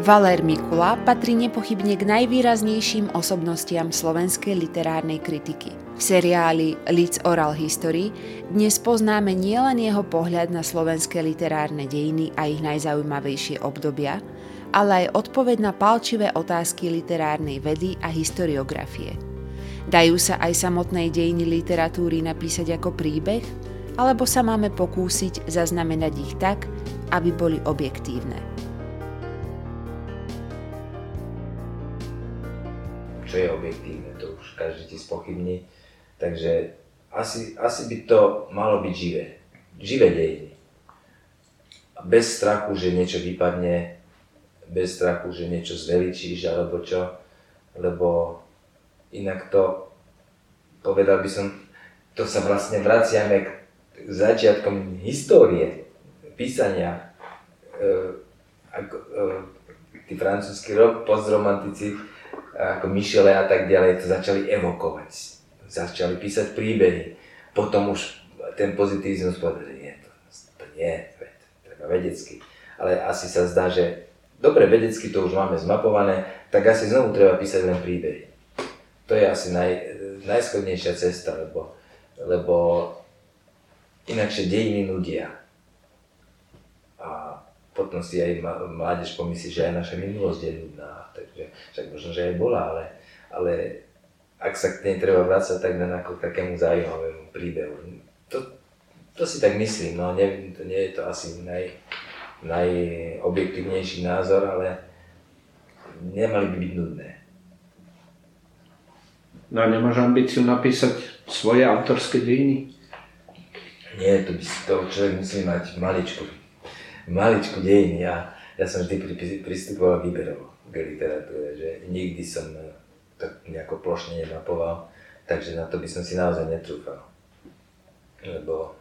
Valér Mikula patrí nepochybne k najvýraznejším osobnostiam slovenskej literárnej kritiky. V seriáli Leeds Oral History dnes poznáme nielen jeho pohľad na slovenské literárne dejiny a ich najzaujímavejšie obdobia, ale aj odpoveď na palčivé otázky literárnej vedy a historiografie. Dajú sa aj samotnej dejiny literatúry napísať ako príbeh, alebo sa máme pokúsiť zaznamenať ich tak, aby boli objektívne. Čo je objektívne, to už každý ti spochybní. Takže asi, asi by to malo byť živé. Živé dejiny. Bez strachu, že niečo vypadne, bez strachu, že niečo zveličíš alebo čo, lebo inak to, povedal by som, to sa vlastne vraciame k začiatkom histórie, písania. E, ako, e, tí francúzskí postromantici ako Michele a tak ďalej, to začali evokovať. Začali písať príbehy. Potom už ten pozitivizmus povedal, že nie, to, to nie, treba vedecky. Ale asi sa zdá, že dobre, vedecky to už máme zmapované, tak asi znovu treba písať len príbehy. To je asi naj, najschodnejšia cesta, lebo, lebo inakšie dejiny nudia. Potom si aj mládež pomyslí, že aj naša minulosť je nudná, takže však možno, že aj bola, ale, ale ak sa k nej treba vrácať, tak len ako k takému zaujímavému príbehu. To, to si tak myslím, no nie, to nie je to asi naj, najobjektívnejší názor, ale nemali by byť nudné. No a nemáš ambíciu napísať svoje autorské dejiny? Nie, to by si to človek musí mať maličko maličku dejiny. Ja, ja som vždy pristupoval výberovo k literatúre, že nikdy som to nejako plošne nemapoval, takže na to by som si naozaj netrúfal. Lebo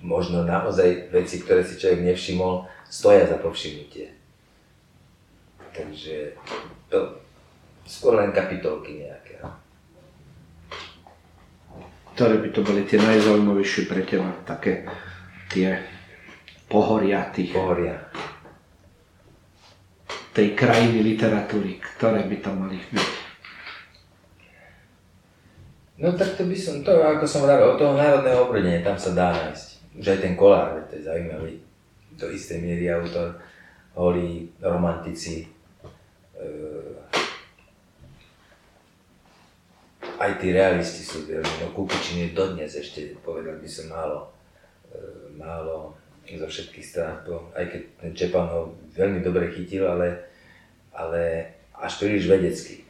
možno naozaj veci, ktoré si človek nevšimol, stoja za povšimnutie. Takže to skôr len kapitolky nejaké. No. Ktoré by to boli tie najzaujímavejšie pre teba, také tie pohoria tých, pohoria. tej krajiny literatúry, ktoré by to mali byť? No tak to by som, to ako som hovoril, od toho národného obrodenia, tam sa dá nájsť. Už aj ten kolár, to je zaujímavý, do istej miery autor, holí, romantici, e, aj tí realisti sú veľmi, no Kukučin je dodnes ešte, povedal by som, málo, e, málo zo všetkých strán, aj keď ten Čepan ho veľmi dobre chytil, ale, ale až príliš vedecky.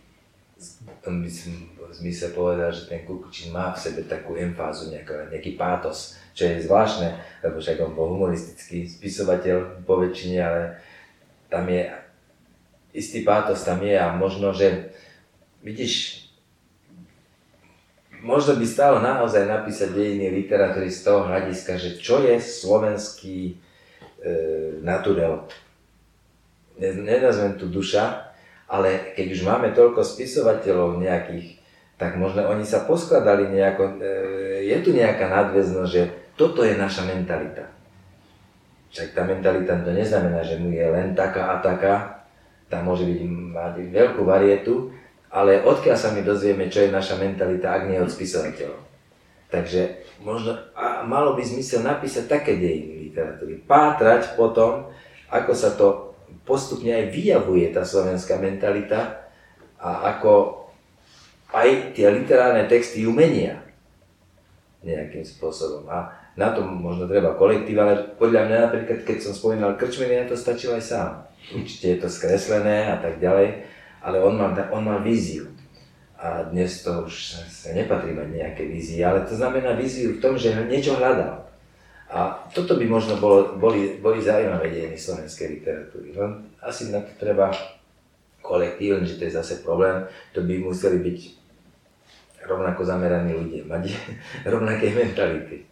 V tom by som v zmysle povedal, že ten Kukučin má v sebe takú emfázu, nejaký, nejaký pátos, čo je zvláštne, lebo však on bol humoristický spisovateľ po väčšine, ale tam je istý pátos tam je a možno, že vidíš, možno by stalo naozaj napísať dejiny literatúry z toho hľadiska, že čo je slovenský e, naturel. Nenazvem tu duša, ale keď už máme toľko spisovateľov nejakých, tak možno oni sa poskladali nejako, e, je tu nejaká nadväznosť, že toto je naša mentalita. Však tá mentalita to neznamená, že mu je len taká a taká, tam môže byť, mať veľkú varietu, ale odkiaľ sa my dozvieme, čo je naša mentalita, ak nie od spisovateľov. Takže možno, a malo by zmysel napísať také dejiny literatúry, pátrať po tom, ako sa to postupne aj vyjavuje tá slovenská mentalita a ako aj tie literárne texty ju menia nejakým spôsobom. A na to možno treba kolektív, ale podľa mňa napríklad, keď som spomínal krčmeny, na to stačil aj sám. Určite je to skreslené a tak ďalej, ale on mal, on mal víziu. A dnes to už sa nepatrí mať nejaké vízie, ale to znamená víziu v tom, že niečo hľadal. A toto by možno bolo, boli, boli zaujímavé dejiny slovenskej literatúry. No, asi na to treba kolektív, že to je zase problém, to by museli byť rovnako zameraní ľudia, mať rovnaké mentality.